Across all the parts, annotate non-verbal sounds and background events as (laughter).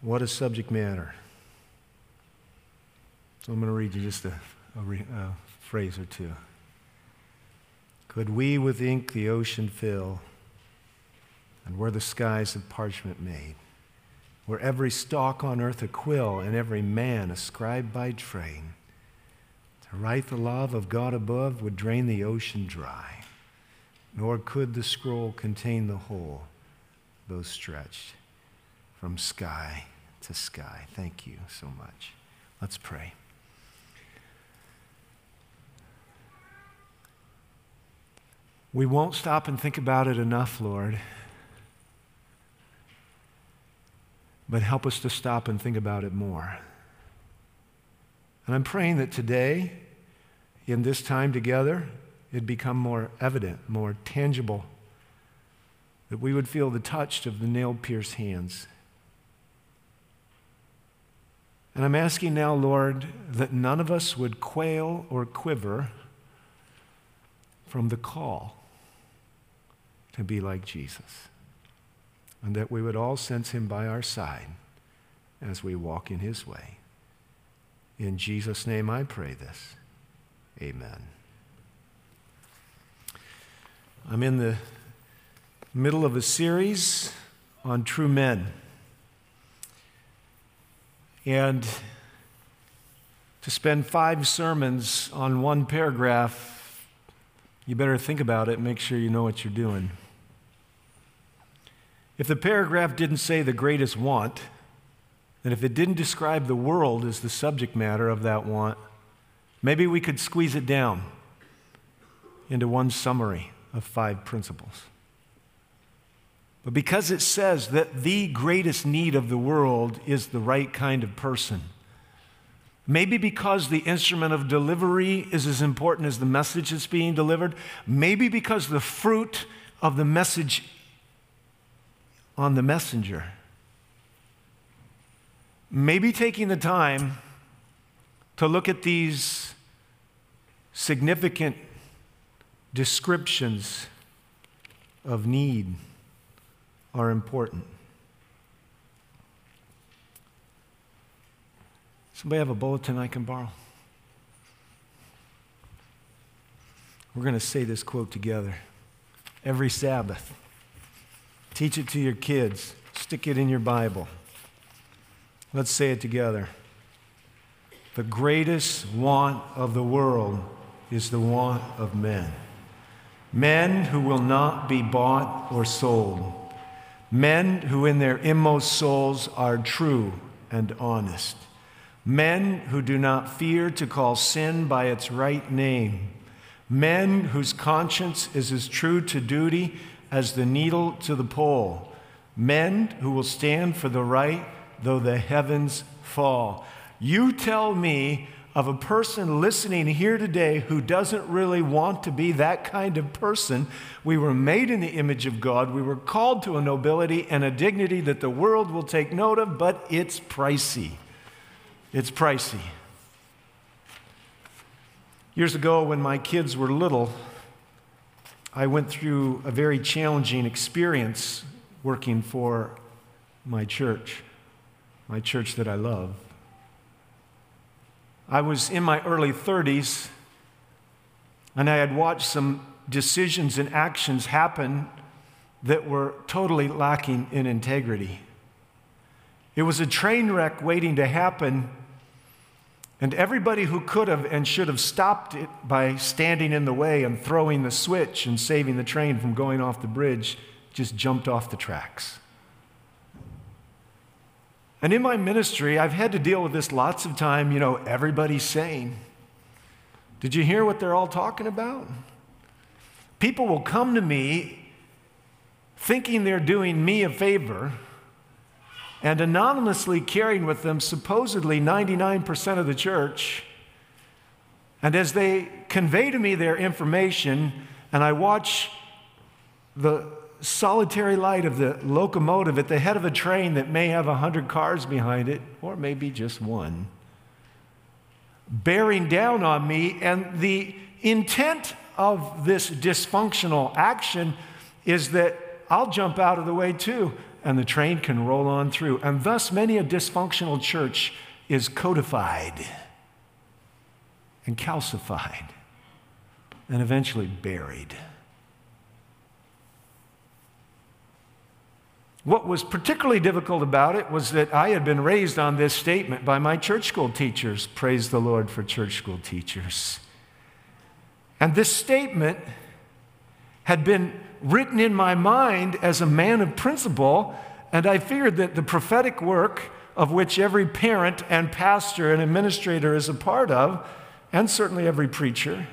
What a subject matter. So I'm going to read you just a, a, a phrase or two. Could we with ink the ocean fill, and were the skies of parchment made, were every stalk on earth a quill, and every man a scribe by trade, to write the love of God above would drain the ocean dry, nor could the scroll contain the whole, though stretched from sky to sky. Thank you so much. Let's pray. We won't stop and think about it enough, Lord. But help us to stop and think about it more. And I'm praying that today, in this time together, it'd become more evident, more tangible, that we would feel the touch of the nail pierced hands. And I'm asking now, Lord, that none of us would quail or quiver from the call to be like Jesus. And that we would all sense him by our side as we walk in his way. In Jesus' name I pray this. Amen. I'm in the middle of a series on true men. And to spend five sermons on one paragraph, you better think about it make sure you know what you're doing. If the paragraph didn't say the greatest want, and if it didn't describe the world as the subject matter of that want, maybe we could squeeze it down into one summary of five principles. But because it says that the greatest need of the world is the right kind of person, maybe because the instrument of delivery is as important as the message that's being delivered, maybe because the fruit of the message on the messenger. Maybe taking the time to look at these significant descriptions of need are important. Somebody have a bulletin I can borrow? We're going to say this quote together every Sabbath. Teach it to your kids. Stick it in your Bible. Let's say it together. The greatest want of the world is the want of men. Men who will not be bought or sold. Men who, in their inmost souls, are true and honest. Men who do not fear to call sin by its right name. Men whose conscience is as true to duty as the needle to the pole, men who will stand for the right though the heavens fall. You tell me of a person listening here today who doesn't really want to be that kind of person. We were made in the image of God. We were called to a nobility and a dignity that the world will take note of, but it's pricey. It's pricey. Years ago, when my kids were little, I went through a very challenging experience working for my church, my church that I love. I was in my early 30s, and I had watched some decisions and actions happen that were totally lacking in integrity. It was a train wreck waiting to happen and everybody who could have and should have stopped it by standing in the way and throwing the switch and saving the train from going off the bridge just jumped off the tracks. And in my ministry, I've had to deal with this lots of time. You know, everybody's saying, Did you hear what they're all talking about? People will come to me thinking they're doing me a favor and anonymously carrying with them supposedly 99% of the church. And as they convey to me their information, and I watch the solitary light of the locomotive at the head of a train that may have 100 cars behind it, or maybe just one, bearing down on me, and the intent of this dysfunctional action is that I'll jump out of the way too and the train can roll on through. And thus, many a dysfunctional church is codified and calcified and eventually buried. What was particularly difficult about it was that I had been raised on this statement by my church school teachers. Praise the Lord for church school teachers. And this statement had been written in my mind as a man of principle, and I figured that the prophetic work of which every parent and pastor and administrator is a part of, and certainly every preacher,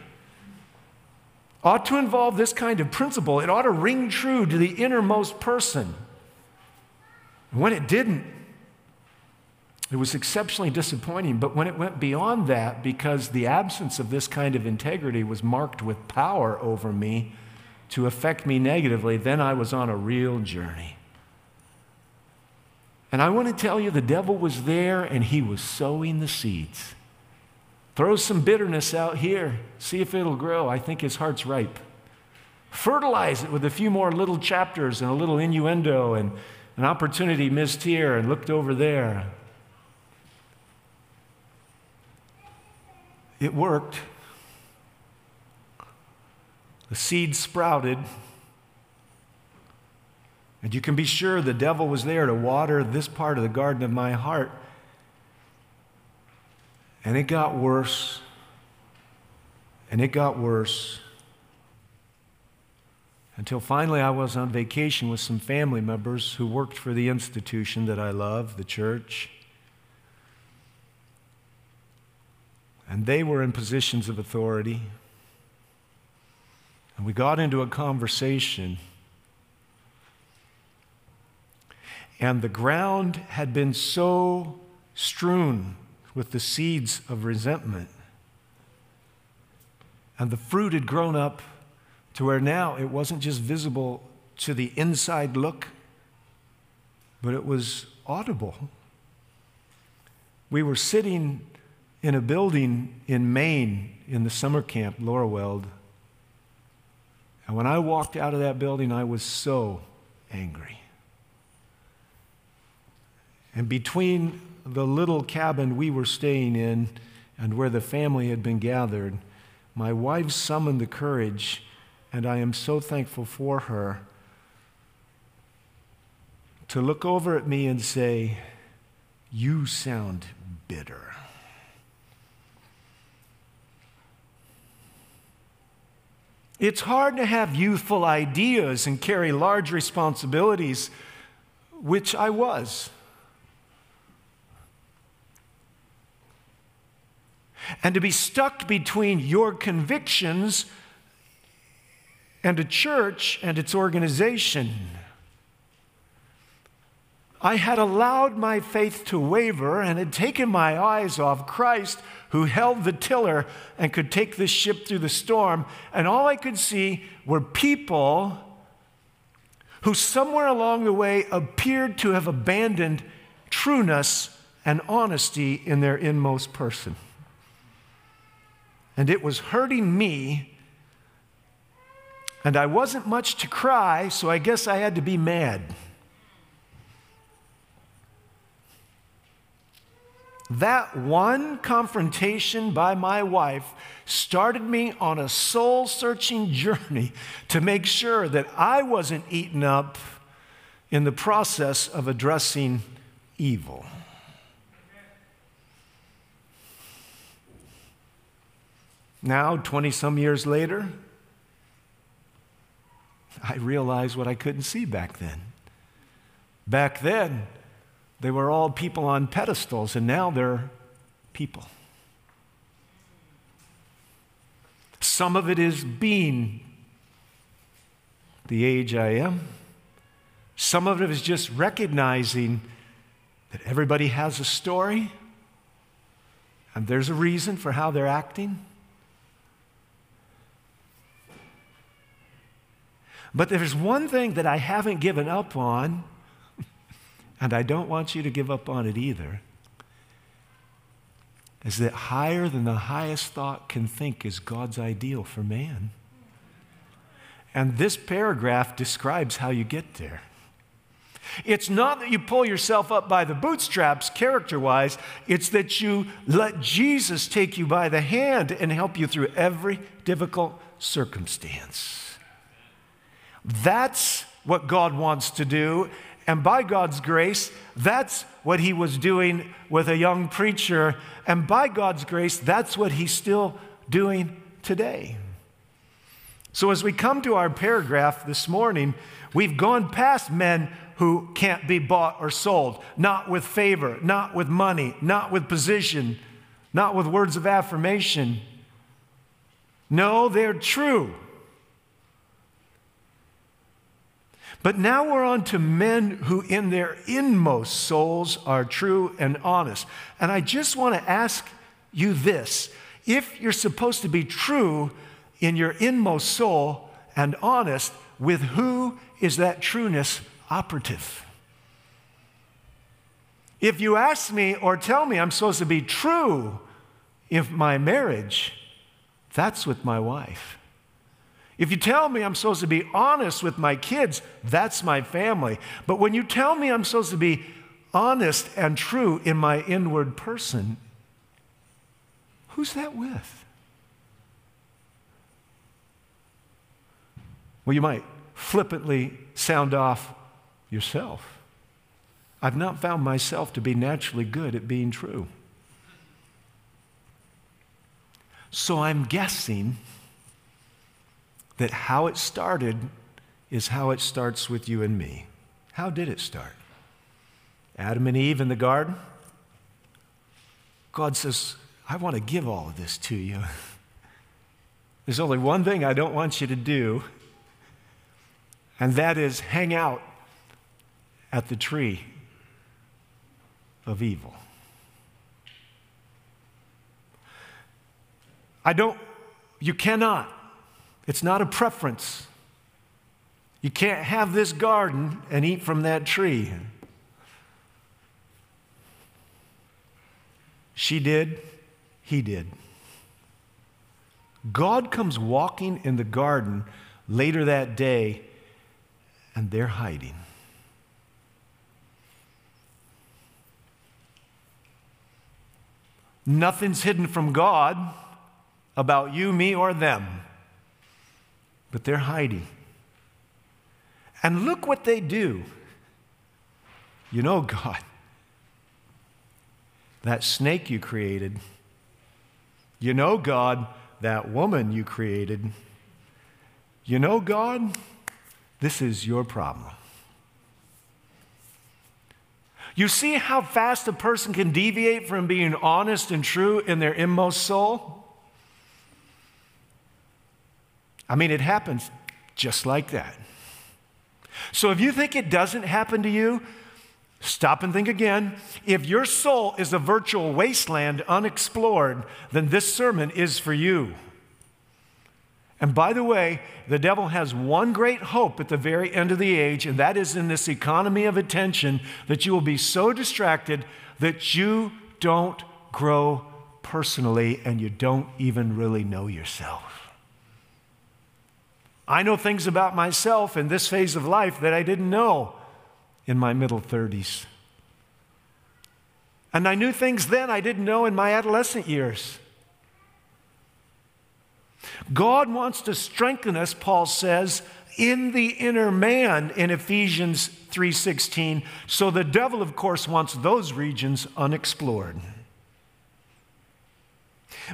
ought to involve this kind of principle. It ought to ring true to the innermost person. And when it didn't, it was exceptionally disappointing. But when it went beyond that, because the absence of this kind of integrity was marked with power over me to affect me negatively, then I was on a real journey. And I want to tell you, the devil was there and he was sowing the seeds. Throw some bitterness out here, see if it'll grow. I think his heart's ripe. Fertilize it with a few more little chapters and a little innuendo and an opportunity missed here and looked over there. It worked. The seed sprouted. And you can be sure the devil was there to water this part of the garden of my heart. And it got worse. And it got worse. Until finally, I was on vacation with some family members who worked for the institution that I love, the church. And they were in positions of authority. And we got into a conversation. And the ground had been so strewn with the seeds of resentment. And the fruit had grown up to where now it wasn't just visible to the inside look, but it was audible. We were sitting in a building in Maine in the summer camp, Lawroweld. And when I walked out of that building, I was so angry. And between the little cabin we were staying in and where the family had been gathered, my wife summoned the courage and I am so thankful for her to look over at me and say, You sound bitter. It's hard to have youthful ideas and carry large responsibilities, which I was. And to be stuck between your convictions and a church and its organization. I had allowed my faith to waver and had taken my eyes off Christ, who held the tiller and could take the ship through the storm. And all I could see were people who, somewhere along the way, appeared to have abandoned trueness and honesty in their inmost person. And it was hurting me and I wasn't much to cry, so I guess I had to be mad. That one confrontation by my wife started me on a soul searching (laughs) journey to make sure that I wasn't eaten up in the process of addressing evil. Now, 20 some years later, I realized what I couldn't see back then. Back then, they were all people on pedestals, and now they're people. Some of it is being the age I am. Some of it is just recognizing that everybody has a story and there's a reason for how they're acting. But there's one thing that I haven't given up on, (laughs) and I don't want you to give up on it either, is that higher than the highest thought can think is God's ideal for man. And this paragraph describes how you get there. It's not that you pull yourself up by the bootstraps character wise, it's that you let Jesus take you by the hand and help you through every difficult circumstance. That's what God wants to do. And by God's grace, that's what he was doing with a young preacher. And by God's grace, that's what he's still doing today. So, as we come to our paragraph this morning, we've gone past men who can't be bought or sold, not with favor, not with money, not with position, not with words of affirmation. No, they're true. But now we're on to men who, in their inmost souls, are true and honest. And I just want to ask you this if you're supposed to be true in your inmost soul and honest, with who is that trueness operative? If you ask me or tell me I'm supposed to be true in my marriage, that's with my wife. If you tell me I'm supposed to be honest with my kids, that's my family. But when you tell me I'm supposed to be honest and true in my inward person, who's that with? Well, you might flippantly sound off yourself. I've not found myself to be naturally good at being true. So I'm guessing that how it started is how it starts with you and me. How did it start? Adam and Eve in the garden? God says, I want to give all of this to you. (laughs) There's only one thing I don't want you to do, and that is hang out at the tree of evil. I don't, you cannot it's not a preference. You can't have this garden and eat from that tree. She did, he did. God comes walking in the garden later that day, and they're hiding. Nothing's hidden from God about you, me, or them but they're hiding. And look what they do. You know, (laughs) God, that snake you created, you know, God, that woman you created, you know, God, this is your problem. You see how fast a person can deviate from being honest and true in their inmost soul? I mean, it happens just like that. So if you think it doesn't happen to you, stop and think again. If your soul is a virtual wasteland unexplored, then this sermon is for you. And by the way, the devil has one great hope at the very end of the age, and that is in this economy of attention that you will be so distracted that you don't grow personally and you don't even really know yourself. I know things about myself in this phase of life that I didn't know in my middle 30s. And I knew things then I didn't know in my adolescent years. God wants to strengthen us, Paul says, in the inner man in Ephesians 3:16. So the devil of course wants those regions unexplored.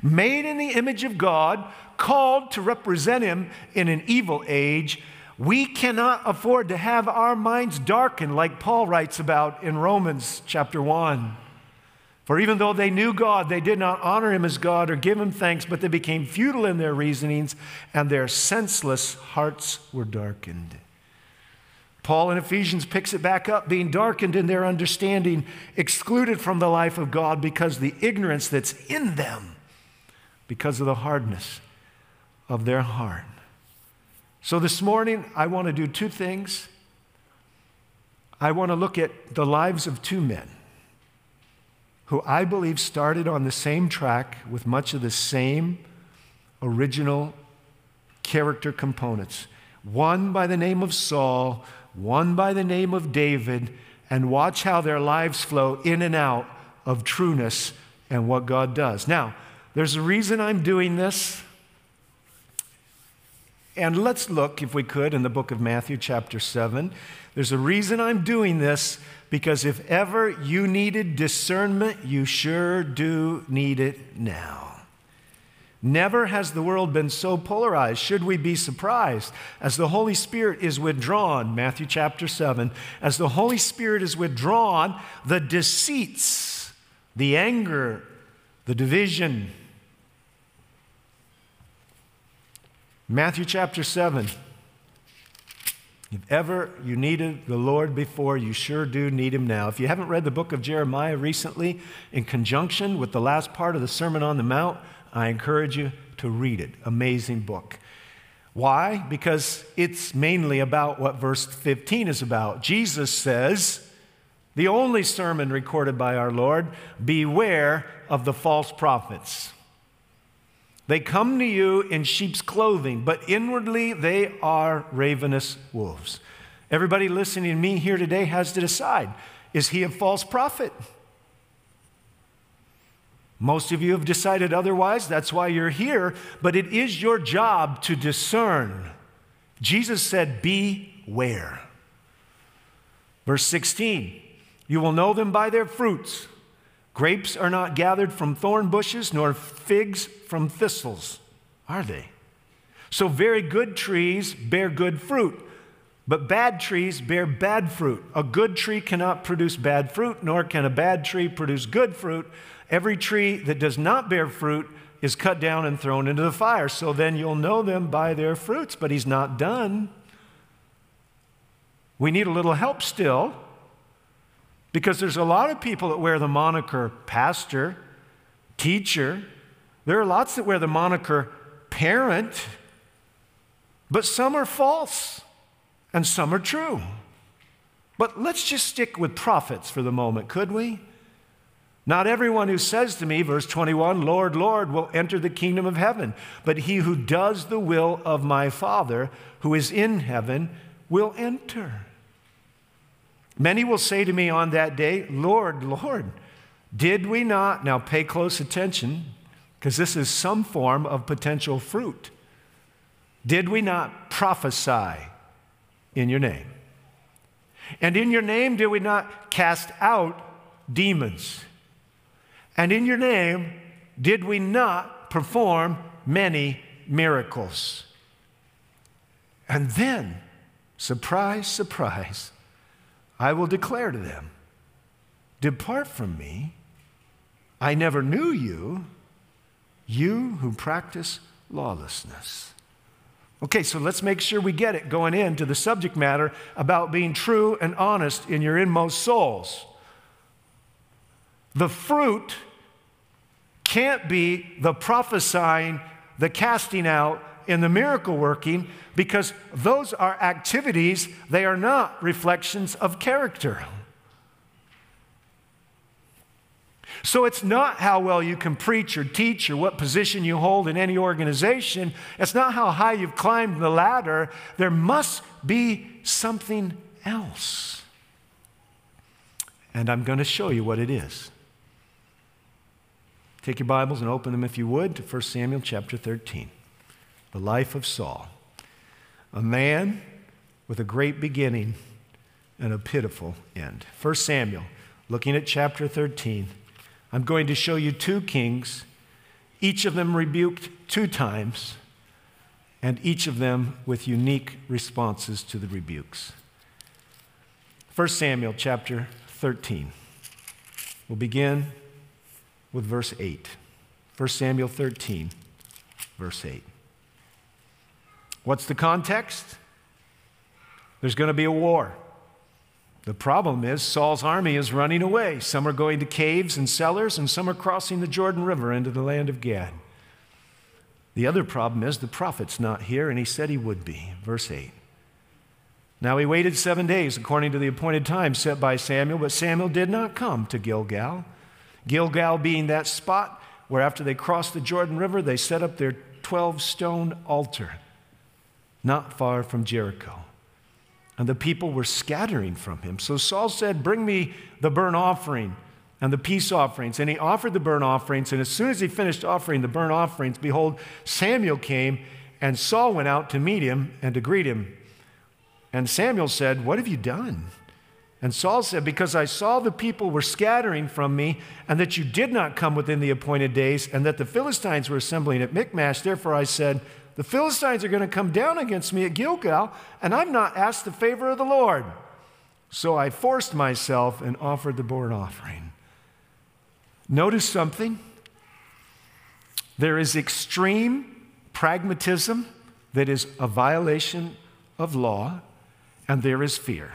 Made in the image of God, called to represent him in an evil age, we cannot afford to have our minds darkened, like Paul writes about in Romans chapter 1. For even though they knew God, they did not honor him as God or give him thanks, but they became futile in their reasonings, and their senseless hearts were darkened. Paul in Ephesians picks it back up, being darkened in their understanding, excluded from the life of God because the ignorance that's in them, because of the hardness of their heart. So this morning, I want to do two things. I want to look at the lives of two men who I believe started on the same track with much of the same original character components. One by the name of Saul, one by the name of David, and watch how their lives flow in and out of trueness and what God does. Now, there's a reason I'm doing this. And let's look, if we could, in the book of Matthew, chapter 7. There's a reason I'm doing this because if ever you needed discernment, you sure do need it now. Never has the world been so polarized. Should we be surprised? As the Holy Spirit is withdrawn, Matthew chapter 7, as the Holy Spirit is withdrawn, the deceits, the anger, the division, Matthew chapter 7. If ever you needed the Lord before, you sure do need him now. If you haven't read the book of Jeremiah recently, in conjunction with the last part of the Sermon on the Mount, I encourage you to read it. Amazing book. Why? Because it's mainly about what verse 15 is about. Jesus says, the only sermon recorded by our Lord, beware of the false prophets. They come to you in sheep's clothing, but inwardly they are ravenous wolves. Everybody listening to me here today has to decide is he a false prophet? Most of you have decided otherwise. That's why you're here. But it is your job to discern. Jesus said, Beware. Verse 16 You will know them by their fruits. Grapes are not gathered from thorn bushes, nor figs from thistles, are they? So, very good trees bear good fruit, but bad trees bear bad fruit. A good tree cannot produce bad fruit, nor can a bad tree produce good fruit. Every tree that does not bear fruit is cut down and thrown into the fire. So then you'll know them by their fruits. But he's not done. We need a little help still because there's a lot of people that wear the moniker pastor, teacher. There are lots that wear the moniker parent, but some are false and some are true. But let's just stick with prophets for the moment, could we? Not everyone who says to me, verse 21, Lord, Lord, will enter the kingdom of heaven, but he who does the will of my Father who is in heaven will enter. Many will say to me on that day, Lord, Lord, did we not? Now pay close attention, because this is some form of potential fruit. Did we not prophesy in your name? And in your name did we not cast out demons? And in your name, did we not perform many miracles? And then, surprise, surprise, I will declare to them, Depart from me. I never knew you, you who practice lawlessness. Okay, so let's make sure we get it going into the subject matter about being true and honest in your inmost souls. The fruit can't be the prophesying, the casting out, and the miracle working because those are activities, they are not reflections of character. So it's not how well you can preach or teach or what position you hold in any organization. It's not how high you've climbed the ladder. There must be something else. And I'm going to show you what it is. Take your Bibles and open them, if you would, to 1 Samuel chapter 13. The life of Saul. A man with a great beginning and a pitiful end. 1 Samuel, looking at chapter 13, I'm going to show you two kings, each of them rebuked two times, and each of them with unique responses to the rebukes. 1 Samuel chapter 13. We'll begin with verse 8. 1 Samuel 13, verse 8. What's the context? There's going to be a war. The problem is Saul's army is running away. Some are going to caves and cellars, and some are crossing the Jordan River into the land of Gad. The other problem is the prophet's not here, and he said he would be. Verse 8. Now he waited seven days according to the appointed time set by Samuel, but Samuel did not come to Gilgal. Gilgal being that spot where after they crossed the Jordan River, they set up their 12 stone altar not far from Jericho. and the people were scattering from him. So Saul said, Bring me the burnt offering and the peace offerings. And he offered the burnt offerings. And as soon as he finished offering the burnt offerings, behold, Samuel came, and Saul went out to meet him and to greet him. And Samuel said, What have you done? And Saul said, Because I saw the people were scattering from me, and that you did not come within the appointed days, and that the Philistines were assembling at Michmash, therefore I said, The Philistines are going to come down against me at Gilgal, and I've not asked the favor of the Lord. So I forced myself and offered the burnt offering. Notice something. There is extreme pragmatism that is a violation of law, and there is fear.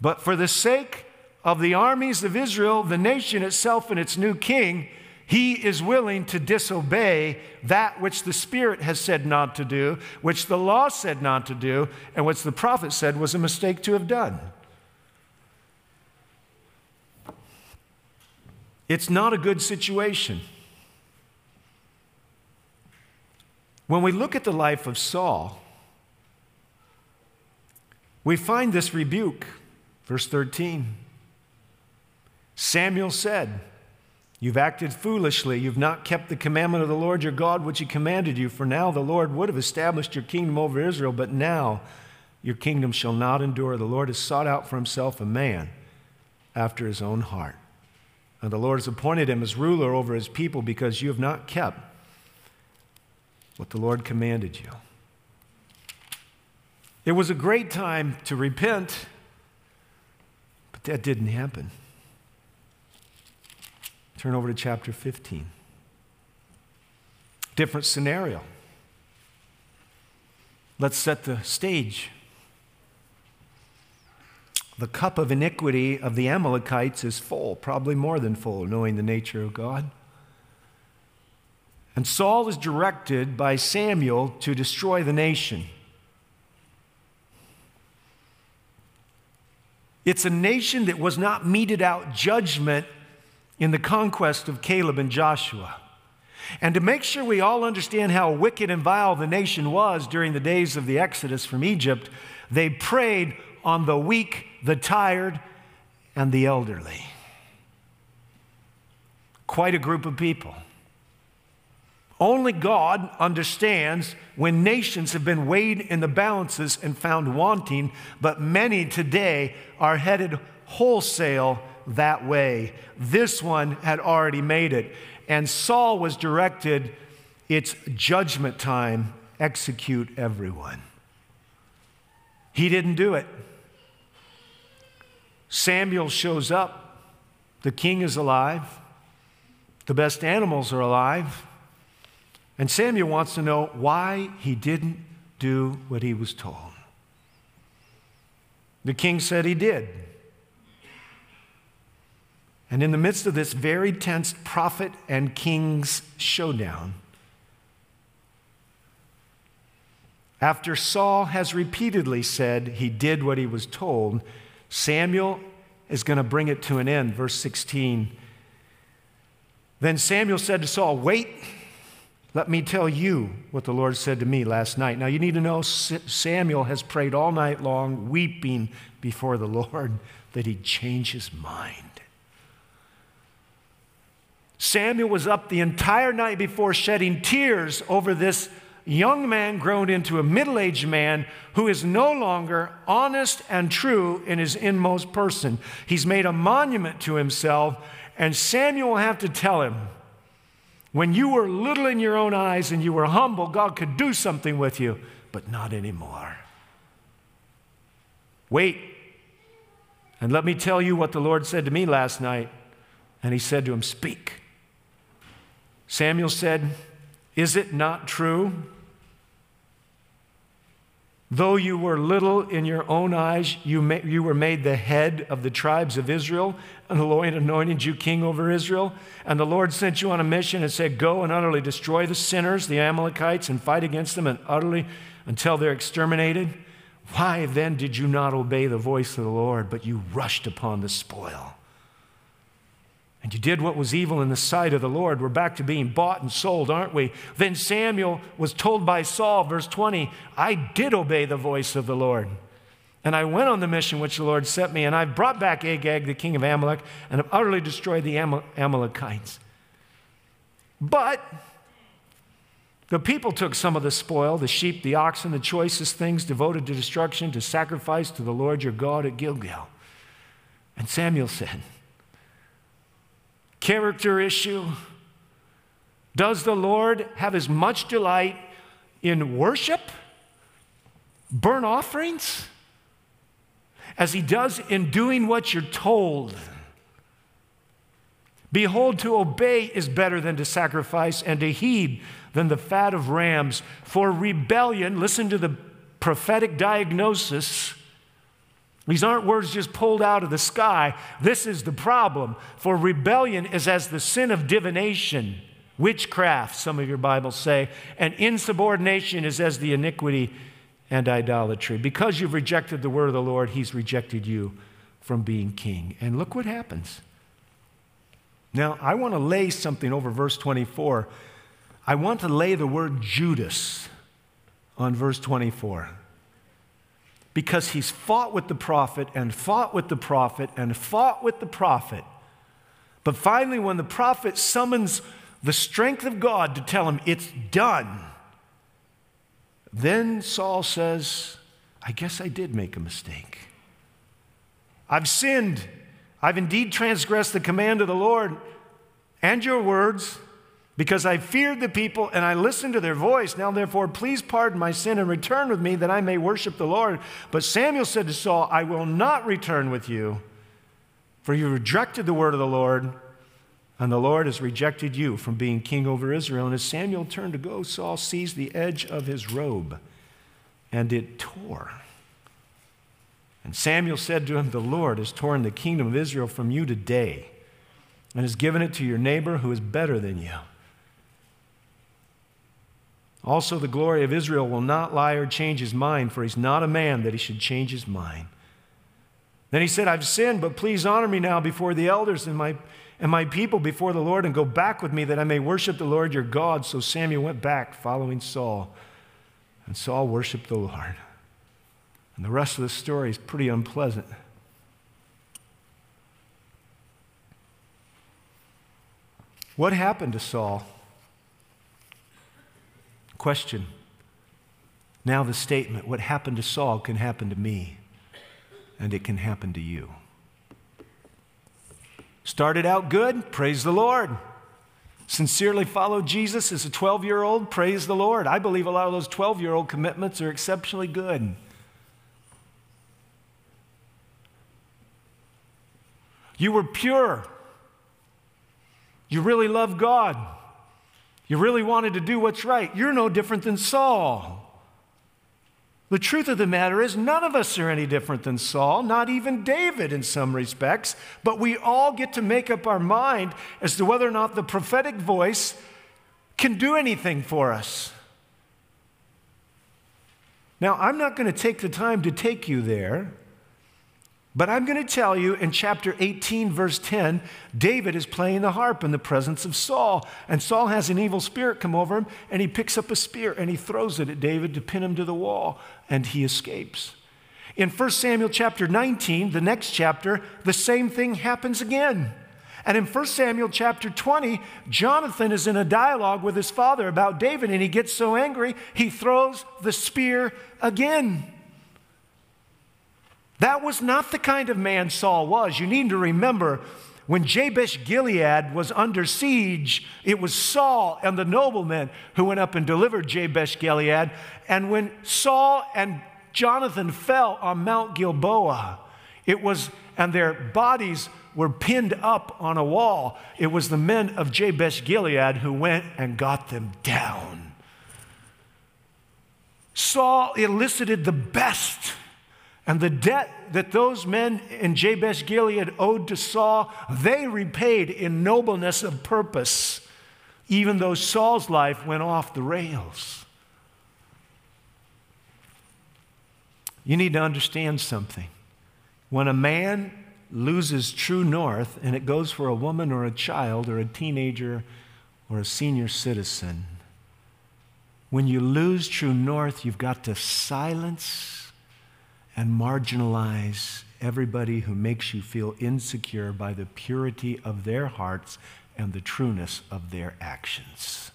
But for the sake of the armies of Israel, the nation itself, and its new king, he is willing to disobey that which the Spirit has said not to do, which the law said not to do, and which the prophet said was a mistake to have done. It's not a good situation. When we look at the life of Saul, we find this rebuke. Verse 13 Samuel said, You've acted foolishly. You've not kept the commandment of the Lord your God, which he commanded you. For now the Lord would have established your kingdom over Israel, but now your kingdom shall not endure. The Lord has sought out for himself a man after his own heart. And the Lord has appointed him as ruler over his people because you have not kept what the Lord commanded you. It was a great time to repent, but that didn't happen. Turn over to chapter 15. Different scenario. Let's set the stage the cup of iniquity of the Amalekites is full, probably more than full, knowing the nature of God. And Saul is directed by Samuel to destroy the nation. It's a nation that was not meted out judgment in the conquest of Caleb and Joshua. And to make sure we all understand how wicked and vile the nation was during the days of the Exodus from Egypt, they preyed on the weak the tired, and the elderly. Quite a group of people. Only God understands when nations have been weighed in the balances and found wanting, but many today are headed wholesale that way. This one had already made it. And Saul was directed, it's judgment time, execute everyone. He didn't do it. Samuel shows up. The king is alive. The best animals are alive. And Samuel wants to know why he didn't do what he was told. The king said he did. And in the midst of this very tense prophet and king's showdown, after Saul has repeatedly said he did what he was told, Samuel is going to bring it to an end. Verse 16. Then Samuel said to Saul, Wait, let me tell you what the Lord said to me last night. Now, you need to know Samuel has prayed all night long, weeping before the (laughs) Lord that he'd change his mind. Samuel was up the entire night before shedding tears over this young man grown into a middle aged man who is no longer honest and true in his inmost person. He's made a monument to himself, and Samuel will have to tell him when you were little in your own eyes and you were humble, God could do something with you, but not anymore. Wait, and let me tell you what the Lord said to me last night. And he said to him, Speak. Samuel said, Is it not true Though you were little in your own eyes, you, ma- you were made the head of the tribes of Israel, and the Lord anointed you king over Israel. And the Lord sent you on a mission and said, Go and utterly destroy the sinners, the Amalekites, and fight against them and utterly until they're exterminated. Why then did you not obey the voice of the Lord, but you rushed upon the spoil? And you did what was evil in the sight of the Lord. We're back to being bought and sold, aren't we? Then Samuel was told by Saul, verse 20, I did obey the voice of the Lord. And I went on the mission which the Lord sent me, and I brought back Agag, the king of Amalek, and have utterly destroyed the Amalekites. But the people took some of the spoil, the sheep, the oxen, the choicest things devoted to destruction, to sacrifice to the Lord your God at Gilgal. And Samuel said, Character issue. Does the Lord have as much delight in worship, burnt offerings, as he does in doing what you're told. Behold, to obey is better than to sacrifice, and to heed than the fat of rams. For rebellion, listen to the prophetic diagnosis. These aren't words just pulled out of the sky. This is the problem. For rebellion is as the sin of divination, witchcraft, some of your Bibles say, and insubordination is as the iniquity and idolatry. Because you've rejected the word of the Lord, he's rejected you from being king. And look what happens. Now, I want to lay something over verse 24. I want to lay the word Judas on verse 24. Because he's fought with the prophet and fought with the prophet and fought with the prophet. But finally, when the prophet summons the strength of God to tell him it's done, then Saul says, I guess I did make a mistake. I've sinned. I've indeed transgressed the command of the Lord and your words because I feared the people and I listened to their voice. Now, therefore, please pardon my sin and return with me that I may worship the Lord. But Samuel said to Saul, I will not return with you, for you rejected the word of the Lord and the Lord has rejected you from being king over Israel. And as Samuel turned to go, Saul seized the edge of his robe, and it tore. And Samuel said to him, The Lord has torn the kingdom of Israel from you today, and has given it to your neighbor who is better than you. Also, the glory of Israel will not lie or change his mind, for he's not a man that he should change his mind. Then he said, I've sinned, but please honor me now before the elders and my and my people before the Lord and go back with me that I may worship the Lord your God. So Samuel went back following Saul, and Saul worshiped the Lord. And the rest of the story is pretty unpleasant. What happened to Saul? Question. Now, the statement what happened to Saul can happen to me, and it can happen to you. Started out good, praise the Lord. Sincerely followed Jesus as a 12 year old, praise the Lord. I believe a lot of those 12 year old commitments are exceptionally good. You were pure. You really loved God. You really wanted to do what's right. You're no different than Saul. The truth of the matter is, none of us are any different than Saul, not even David in some respects, but we all get to make up our mind as to whether or not the prophetic voice can do anything for us. Now, I'm not going to take the time to take you there. But I'm going to tell you in chapter 18, verse 10, David is playing the harp in the presence of Saul. And Saul has an evil spirit come over him, and he picks up a spear and he throws it at David to pin him to the wall, and he escapes. In 1 Samuel chapter 19, the next chapter, the same thing happens again. And in 1 Samuel chapter 20, Jonathan is in a dialogue with his father about David, and he gets so angry, he throws the spear again. That was not the kind of man Saul was. You need to remember when Jabesh Gilead was under siege, it was Saul and the noblemen who went up and delivered Jabesh Gilead. And when Saul and Jonathan fell on Mount Gilboa, it was, and their bodies were pinned up on a wall. It was the men of Jabesh Gilead who went and got them down. Saul elicited the best and the debt that those men in Jabesh Gilead owed to Saul, they repaid in nobleness of purpose, even though Saul's life went off the rails. You need to understand something. When a man loses true north, and it goes for a woman or a child or a teenager or a senior citizen, when you lose true north, you've got to silence and marginalize everybody who makes you feel insecure by the purity of their hearts and the trueness of their actions.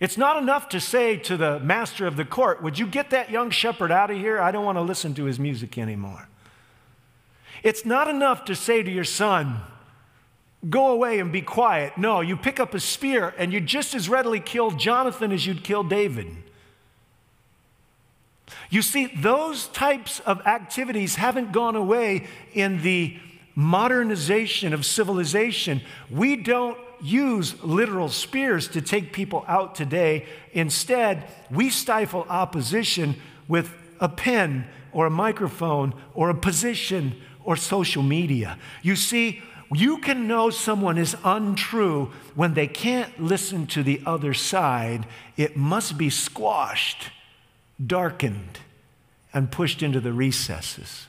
It's not enough to say to the master of the court, Would you get that young shepherd out of here? I don't want to listen to his music anymore. It's not enough to say to your son, Go away and be quiet. No, you pick up a spear and you just as readily kill Jonathan as you'd kill David. You see, those types of activities haven't gone away in the modernization of civilization. We don't use literal spears to take people out today. Instead, we stifle opposition with a pen or a microphone or a position or social media. You see, you can know someone is untrue when they can't listen to the other side. It must be squashed, darkened, and pushed into the recesses.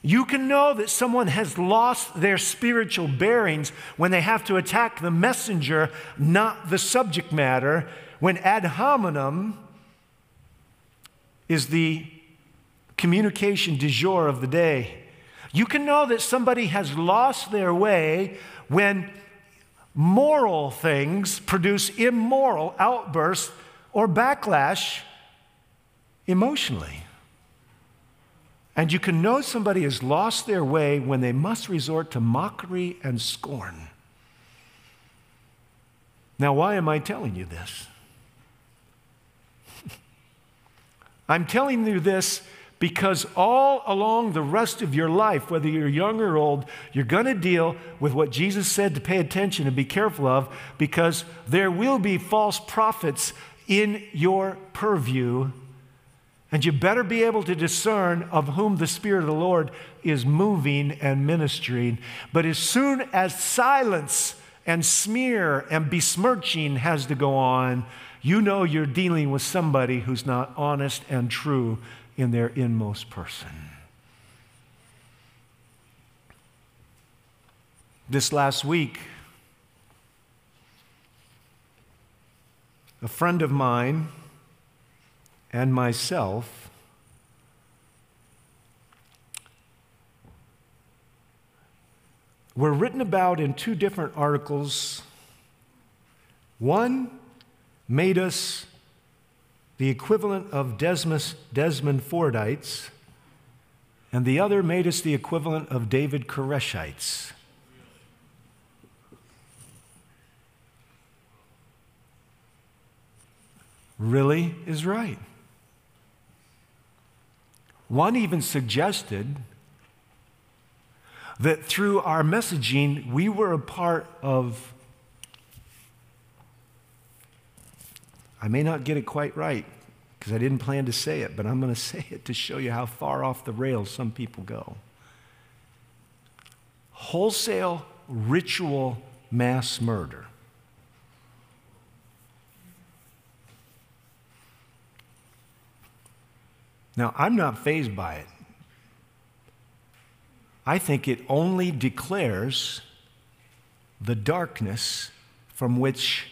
You can know that someone has lost their spiritual bearings when they have to attack the messenger, not the subject matter, when ad hominem is the communication du jour of the day. You can know that somebody has lost their way when moral things produce immoral outbursts or backlash emotionally. And you can know somebody has lost their way when they must resort to mockery and scorn. Now, why am I telling you this? (laughs) I'm telling you this because all along the rest of your life, whether you're young or old, you're going to deal with what Jesus said to pay attention and be careful of because there will be false prophets in your purview and you better be able to discern of whom the Spirit of the Lord is moving and ministering. But as soon as silence and smear and besmirching has to go on, you know you're dealing with somebody who's not honest and true in their inmost person. This last week, a friend of mine and myself were written about in two different articles. One made us the equivalent of Desmond, Desmond Fordites, and the other made us the equivalent of David Koreshites. Really is right. One even suggested that through our messaging, we were a part of, I may not get it quite right because I didn't plan to say it, but I'm going (laughs) to say it to show you how far off the rails some people go. Wholesale ritual mass murder. Now, I'm not fazed by it. I think it only declares the darkness from which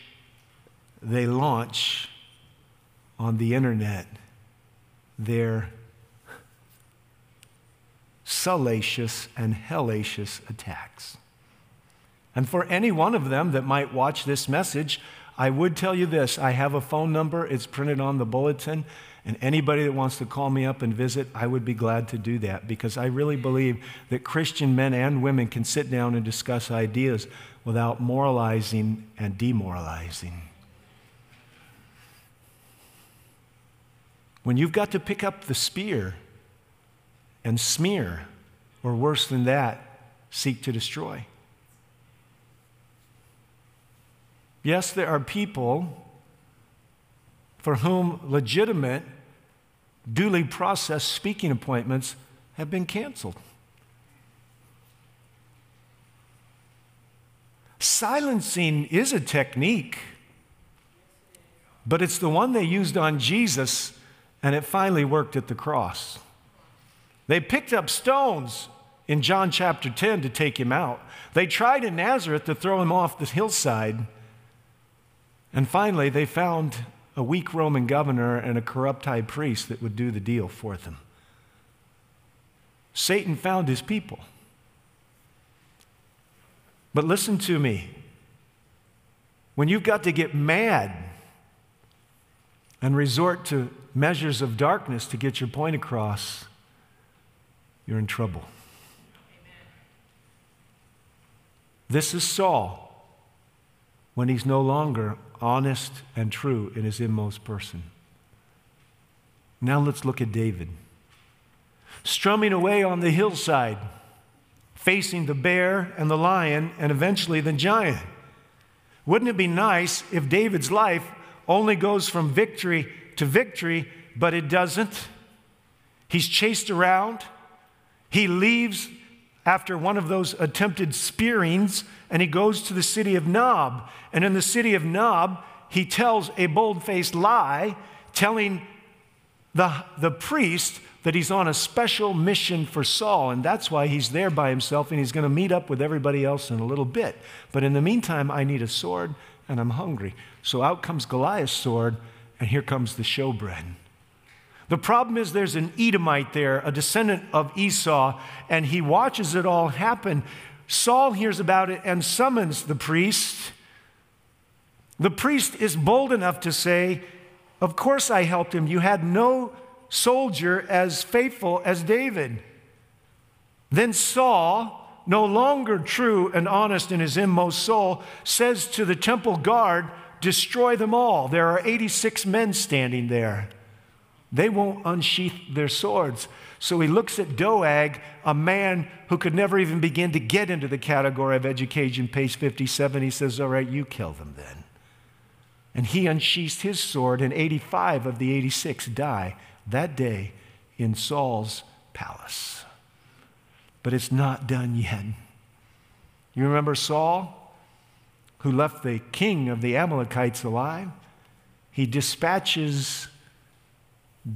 they launch on the internet their salacious and hellacious attacks. And for any one of them that might watch this message, I would tell you this I have a phone number, it's printed on the bulletin. And anybody that wants to call me up and visit, I would be glad to do that because I really believe that Christian men and women can sit down and discuss ideas without moralizing and demoralizing. When you've got to pick up the spear and smear, or worse than that, seek to destroy. Yes, there are people for whom legitimate duly processed speaking appointments have been canceled. Silencing is a technique, but it's the one they used on Jesus, and it finally worked at the cross. They picked up stones in John chapter 10 to take him out. They tried in Nazareth to throw him off the hillside. And finally, they found a weak Roman governor and a corrupt high priest that would do the deal for them. Satan found his people. But listen to me. When you've got to get mad and resort to measures of darkness to get your point across, you're in trouble. This is Saul when he's no longer honest and true in his inmost person. Now let's look at David. Strumming away on the hillside, facing the bear and the lion and eventually the giant. Wouldn't it be nice if David's life only goes from victory to victory, but it doesn't? He's chased around. He leaves after one of those attempted spearings, and he goes to the city of Nob. And in the city of Nob, he tells a bold faced lie, telling the, the priest that he's on a special mission for Saul, and that's why he's there by himself, and he's going to meet up with everybody else in a little bit. But in the meantime, I need a sword, and I'm hungry. So out comes Goliath's sword, and here comes the showbread. The problem is there's an Edomite there, a descendant of Esau, and he watches it all happen. Saul hears about it and summons the priest. The priest is bold enough to say, Of course I helped him. You had no soldier as faithful as David. Then Saul, no longer true and honest in his inmost soul, says to the temple guard, Destroy them all. There are 86 men standing there. They won't unsheath their swords. So he looks at Doeg, a man who could never even begin to get into the category of education, page 57. He says, All right, you kill them then. And he unsheathed his sword, and 85 of the 86 die that day in Saul's palace. But it's not done yet. You remember Saul, who left the king of the Amalekites alive? He dispatches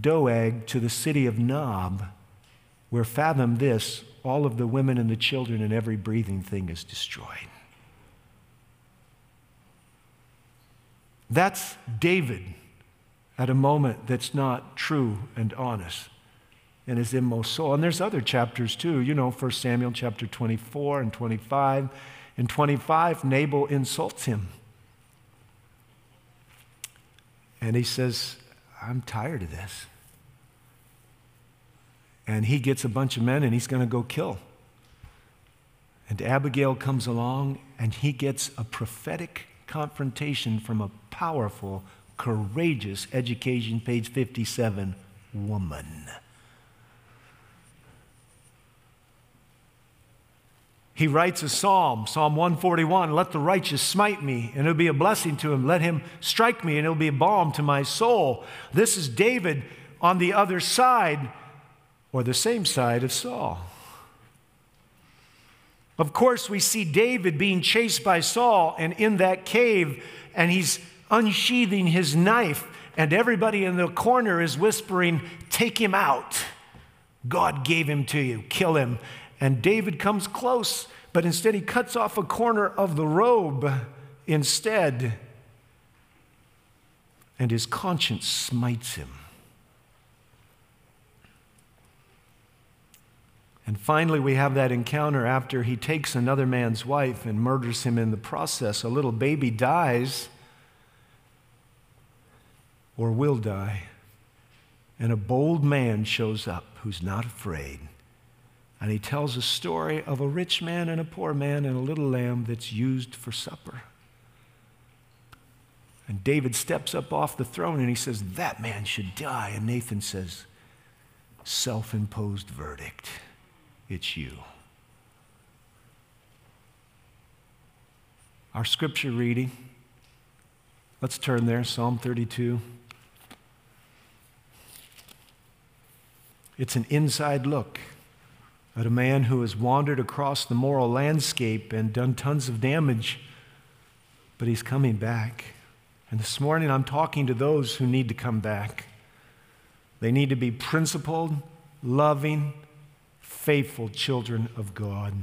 Doeg to the city of Nob, where, fathom this, all of the women and the children and every breathing thing is destroyed. That's David at a moment that's not true and honest in his inmost soul. And there's other chapters too. You know, 1 Samuel chapter 24 and 25. In 25, Nabal insults him. And he says, I'm tired of this. And he gets a bunch of men and he's going to go kill. And Abigail comes along and he gets a prophetic confrontation from a powerful, courageous, education, page 57, woman. He writes a psalm, Psalm 141 Let the righteous smite me, and it'll be a blessing to him. Let him strike me, and it'll be a balm to my soul. This is David on the other side, or the same side of Saul. Of course, we see David being chased by Saul and in that cave, and he's unsheathing his knife, and everybody in the corner is whispering, Take him out. God gave him to you, kill him. And David comes close, but instead he cuts off a corner of the robe instead. And his conscience smites him. And finally, we have that encounter after he takes another man's wife and murders him in the process. A little baby dies or will die. And a bold man shows up who's not afraid. And he tells a story of a rich man and a poor man and a little lamb that's used for supper. And David steps up off the throne and he says, That man should die. And Nathan says, Self imposed verdict. It's you. Our scripture reading, let's turn there, Psalm 32. It's an inside look at a man who has wandered across the moral landscape and done tons of damage, but he's coming back. And this morning I'm talking to those who need to come back. They need to be principled, loving, faithful children of God.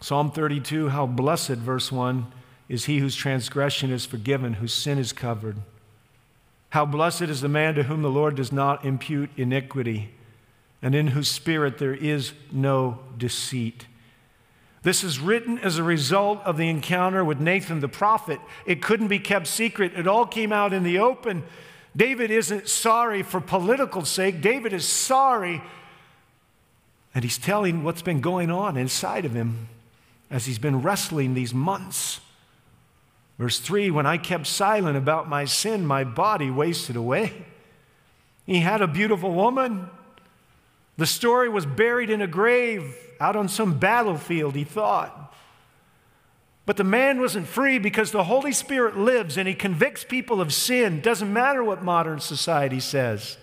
Psalm 32, how blessed, verse 1, is he whose transgression is forgiven, whose sin is covered. How blessed is the man to whom the Lord does not impute iniquity, and in whose spirit there is no deceit. This is written as a result of the encounter with Nathan the prophet. It couldn't be kept secret, it all came out in the open. David isn't sorry for political sake, David is sorry. And he's telling what's been going on inside of him as he's been wrestling these months. Verse 3 When I kept silent about my sin, my body wasted away. He had a beautiful woman. The story was buried in a grave out on some battlefield, he thought. But the man wasn't free because the Holy Spirit lives and he convicts people of sin. Doesn't matter what modern society says.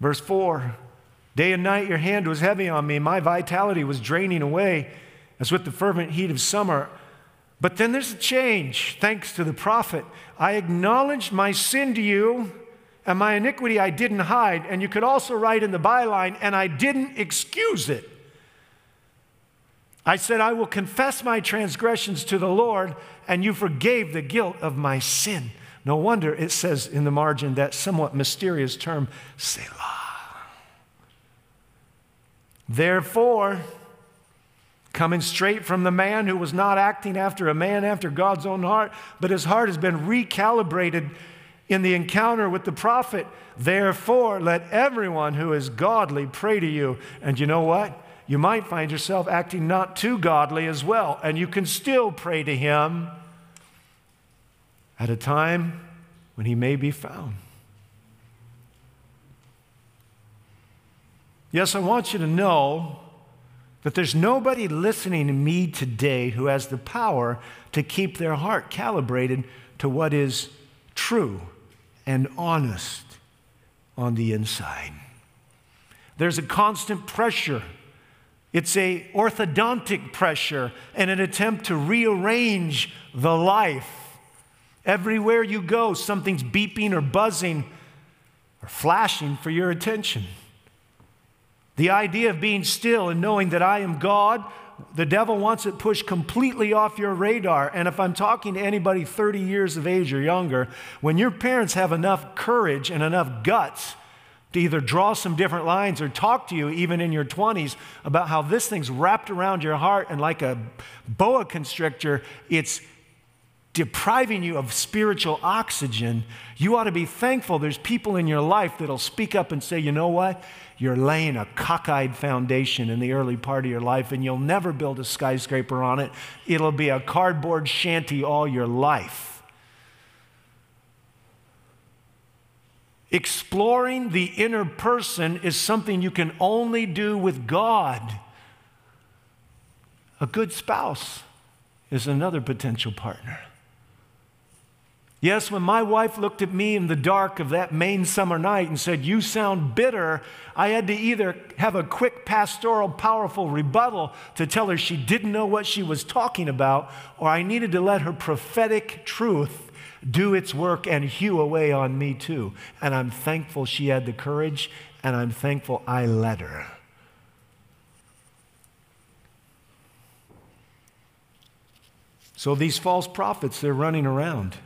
Verse 4 Day and night your hand was heavy on me, my vitality was draining away as with the fervent heat of summer. But then there's a change, thanks to the prophet. I acknowledged my sin to you, and my iniquity I didn't hide. And you could also write in the byline, and I didn't excuse it. I said, I will confess my transgressions to the Lord, and you forgave the guilt of my sin. No wonder it says in the margin that somewhat mysterious term, Selah. Therefore, coming straight from the man who was not acting after a man after God's own heart, but his heart has been recalibrated in the encounter with the prophet. Therefore, let everyone who is godly pray to you. And you know what? You might find yourself acting not too godly as well, and you can still pray to him at a time when he may be found. Yes, I want you to know that there's nobody listening to me today who has the power to keep their heart calibrated to what is true and honest on the inside. There's a constant pressure. It's a orthodontic pressure and an attempt to rearrange the life. Everywhere you go, something's beeping or buzzing or flashing for your attention. The idea of being still and knowing that I am God, the devil wants it pushed completely off your radar. And if I'm talking to anybody 30 years of age or younger, when your parents have enough courage and enough guts to either draw some different lines or talk to you, even in your 20s, about how this thing's wrapped around your heart and like a boa constrictor, it's depriving you of spiritual oxygen, you ought to be thankful there's people in your life that'll speak up and say, you know what? You're laying a cockeyed foundation in the early part of your life, and you'll never build a skyscraper on it. It'll be a cardboard shanty all your life. Exploring the inner person is something you can only do with God. A good spouse is another potential partner. Yes, when my wife looked at me in the dark of that Maine summer night and said, You sound bitter, I had to either have a quick pastoral, powerful rebuttal to tell her she didn't know what she was talking about, or I needed to let her prophetic truth do its work and hew away on me too. And I'm thankful she had the courage, and I'm thankful I let her. So these false prophets, they're running around.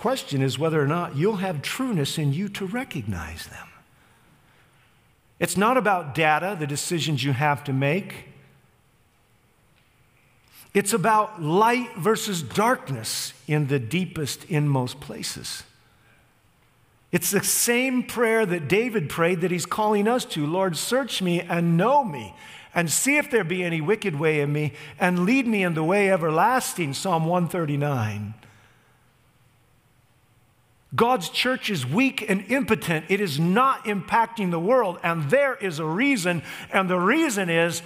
Question is whether or not you'll have trueness in you to recognize them. It's not about data, the decisions you have to make. It's about light versus darkness in the deepest, inmost places. It's the same prayer that David prayed that he's calling us to Lord, search me and know me, and see if there be any wicked way in me, and lead me in the way everlasting. Psalm 139. God's church is weak and impotent. It is not impacting the world. And there is a reason. And the reason is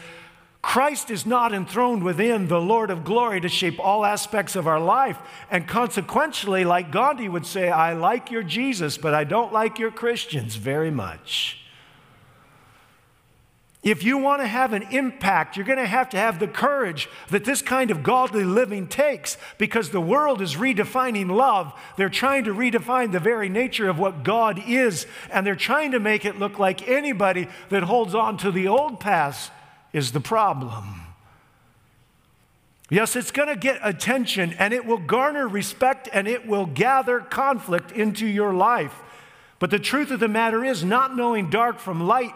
Christ is not enthroned within the Lord of glory to shape all aspects of our life. And consequentially, like Gandhi would say, I like your Jesus, but I don't like your Christians very much. If you want to have an impact, you're going to have to have the courage that this kind of godly living takes because the world is redefining love. They're trying to redefine the very nature of what God is, and they're trying to make it look like anybody that holds on to the old paths is the problem. Yes, it's going to get attention and it will garner respect and it will gather conflict into your life. But the truth of the matter is, not knowing dark from light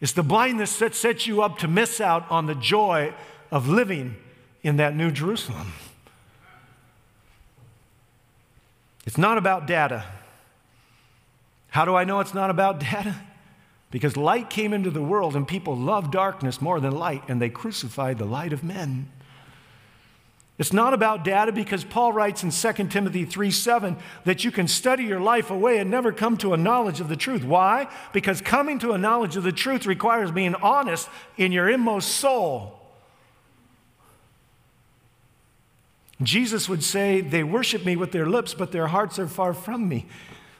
is the blindness that sets you up to miss out on the joy of living in that new Jerusalem. It's not about data. How do I know it's not about (laughs) data? Because light came into the world and people loved darkness more than light, and they crucified the light of men. It's not about data because Paul writes in 2 Timothy 3 7 that you can study your life away and never come to a knowledge of the truth. Why? Because coming to a knowledge of the truth requires being honest in your inmost soul. Jesus would say, They worship me with their lips, but their hearts are far from me.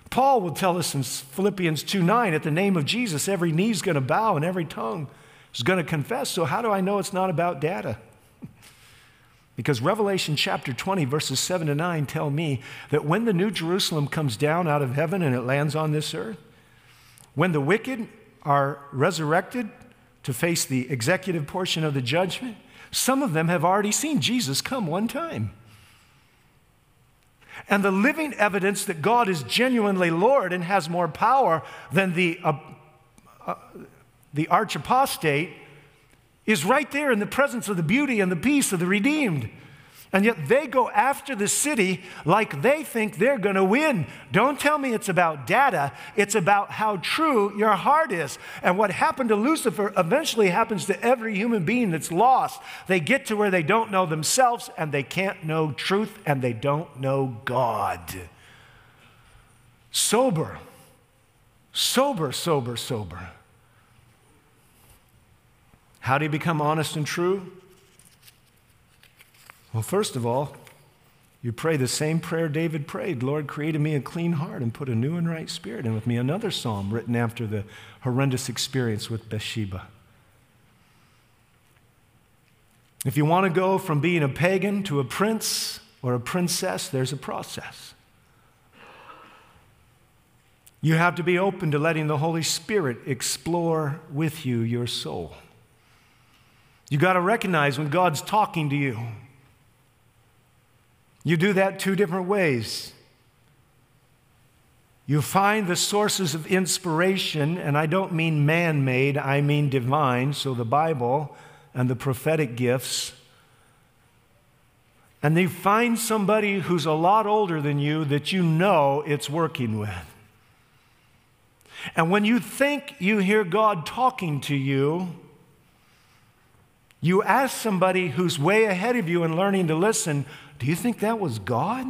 Paul will tell us in Philippians 2 9, at the name of Jesus, every knee is going to bow and every tongue is going to confess. So, how do I know it's not about data? Because Revelation chapter 20, verses 7 to 9 tell me that when the New Jerusalem comes down out of heaven and it lands on this earth, when the wicked are resurrected to face the executive portion of the judgment, some of them have already seen Jesus come one time. And the living evidence that God is genuinely Lord and has more power than the, uh, uh, the arch apostate is right there in the presence of the beauty and the peace of the redeemed. And yet they go after the city like they think they're going to win. Don't tell me it's about data. It's about how true your heart is. And what happened to Lucifer eventually happens to every human being that's lost. They get to where they don't know themselves and they can't know truth and they don't know God. Sober, sober, sober, sober. How do you become honest and true? Well, first of all, you pray the same prayer David prayed Lord, create in me a clean heart and put a new and right spirit in with me. Another psalm written after the horrendous experience with Bathsheba. If you want to go from being a pagan to a prince or a princess, there's a process. You have to be open to letting the Holy Spirit explore with you your soul. You got to recognize when God's talking to you. You do that two different ways. You find the sources of inspiration, and I don't mean man made, I mean divine, so the Bible and the prophetic gifts. And you find somebody who's a lot older than you that you know it's working with. And when you think you hear God talking to you, you ask somebody who's way ahead of you and learning to listen, do you think that was God?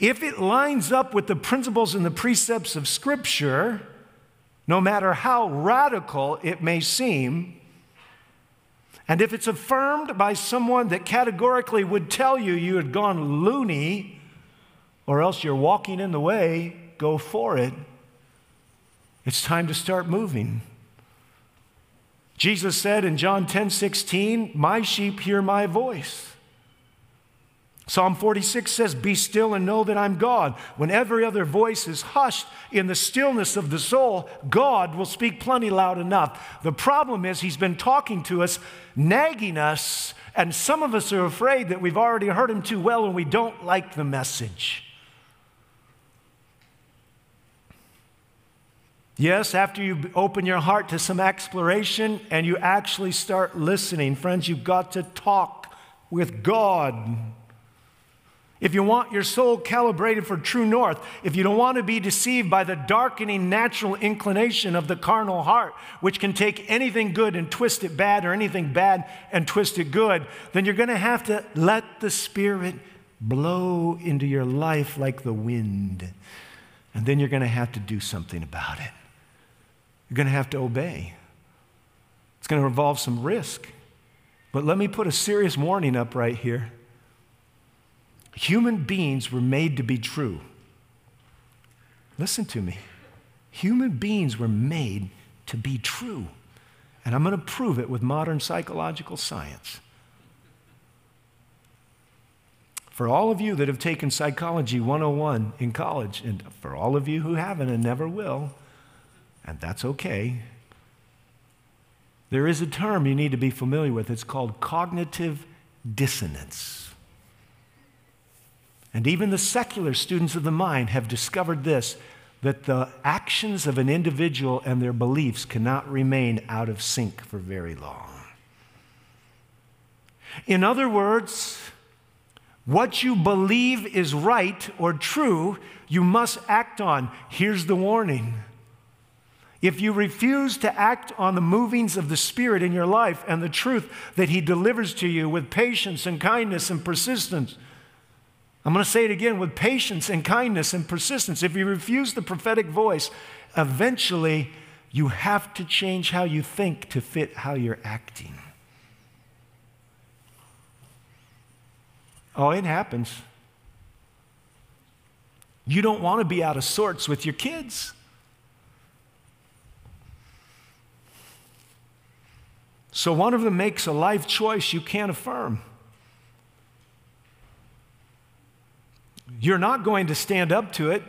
If it lines up with the principles and the precepts of Scripture, no matter how radical it may seem, and if it's affirmed by someone that categorically would tell you you had gone loony, or else you're walking in the way, go for it. It's time to start moving. Jesus said in John 10 16, My sheep hear my voice. Psalm 46 says, Be still and know that I'm God. When every other voice is hushed in the stillness of the soul, God will speak plenty loud enough. The problem is, He's been talking to us, nagging us, and some of us are afraid that we've already heard Him too well and we don't like the message. Yes, after you open your heart to some exploration and you actually start listening, friends, you've got to talk with God. If you want your soul calibrated for true north, if you don't want to be deceived by the darkening natural inclination of the carnal heart, which can take anything good and twist it bad or anything bad and twist it good, then you're going to have to let the Spirit blow into your life like the wind. And then you're going to have to do something about it. You're going to have to obey. It's going to involve some risk. But let me put a serious warning up right here. Human beings were made to be true. Listen to me. Human beings were made to be true. And I'm going to prove it with modern psychological science. For all of you that have taken Psychology 101 in college, and for all of you who haven't and never will, and that's okay. there is a term you need to be familiar with. It's called cognitive dissonance. And even the secular students of the mind have discovered this that the actions of an individual and their beliefs cannot remain out of sync for very long. In other words, what you believe is right or true, you must act on. Here's the warning. If you refuse to act on the movings of the Spirit in your life and the truth that He delivers to you with patience and kindness and persistence, I'm going to say it again with patience and kindness and persistence. If you refuse the prophetic voice, eventually you have to change how you think to fit how you're acting. Oh, it happens. You don't want to be out of sorts with your kids. So one of them makes a life choice you can't affirm. You're not going to stand up to it.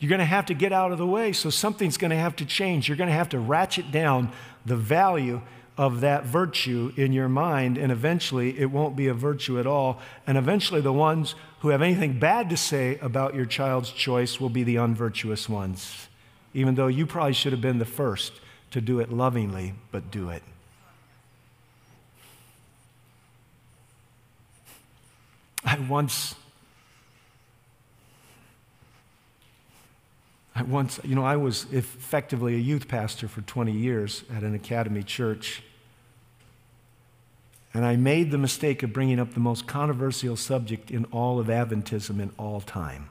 You're going to have to get out of the way, so something's going to have to change. You're going to have to ratchet down the value of that virtue in your mind, and eventually it won't be a virtue at all. And eventually, the ones who have anything bad to say about your child's choice will be the unvirtuous ones, even though you probably should have been the first to do it lovingly, but do it. I once, I once, you know, I was effectively a youth pastor for 20 years at an academy church. And I made the mistake of bringing up the most controversial subject in all of Adventism in all time.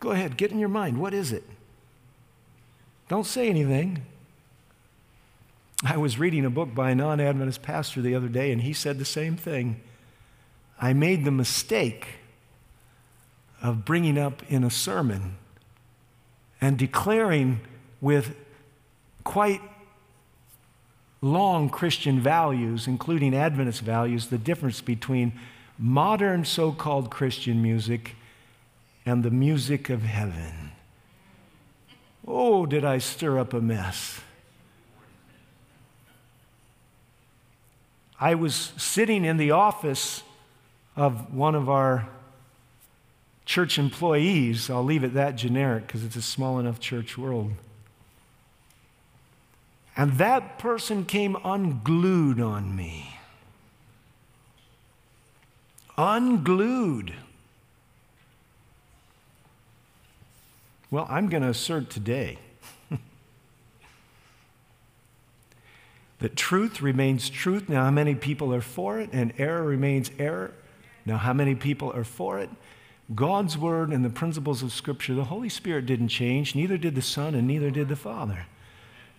Go ahead, get in your mind. What is it? Don't say anything. I was reading a book by a non Adventist pastor the other day, and he said the same thing. I made the mistake of bringing up in a sermon and declaring with quite long Christian values, including Adventist values, the difference between modern so called Christian music and the music of heaven. Oh, did I stir up a mess? I was sitting in the office of one of our church employees. I'll leave it that generic because it's a small enough church world. And that person came unglued on me. Unglued. Well, I'm going to assert today that truth remains truth. Now, how many people are for it? And error remains error. Now, how many people are for it? God's word and the principles of Scripture, the Holy Spirit didn't change, neither did the Son, and neither did the Father.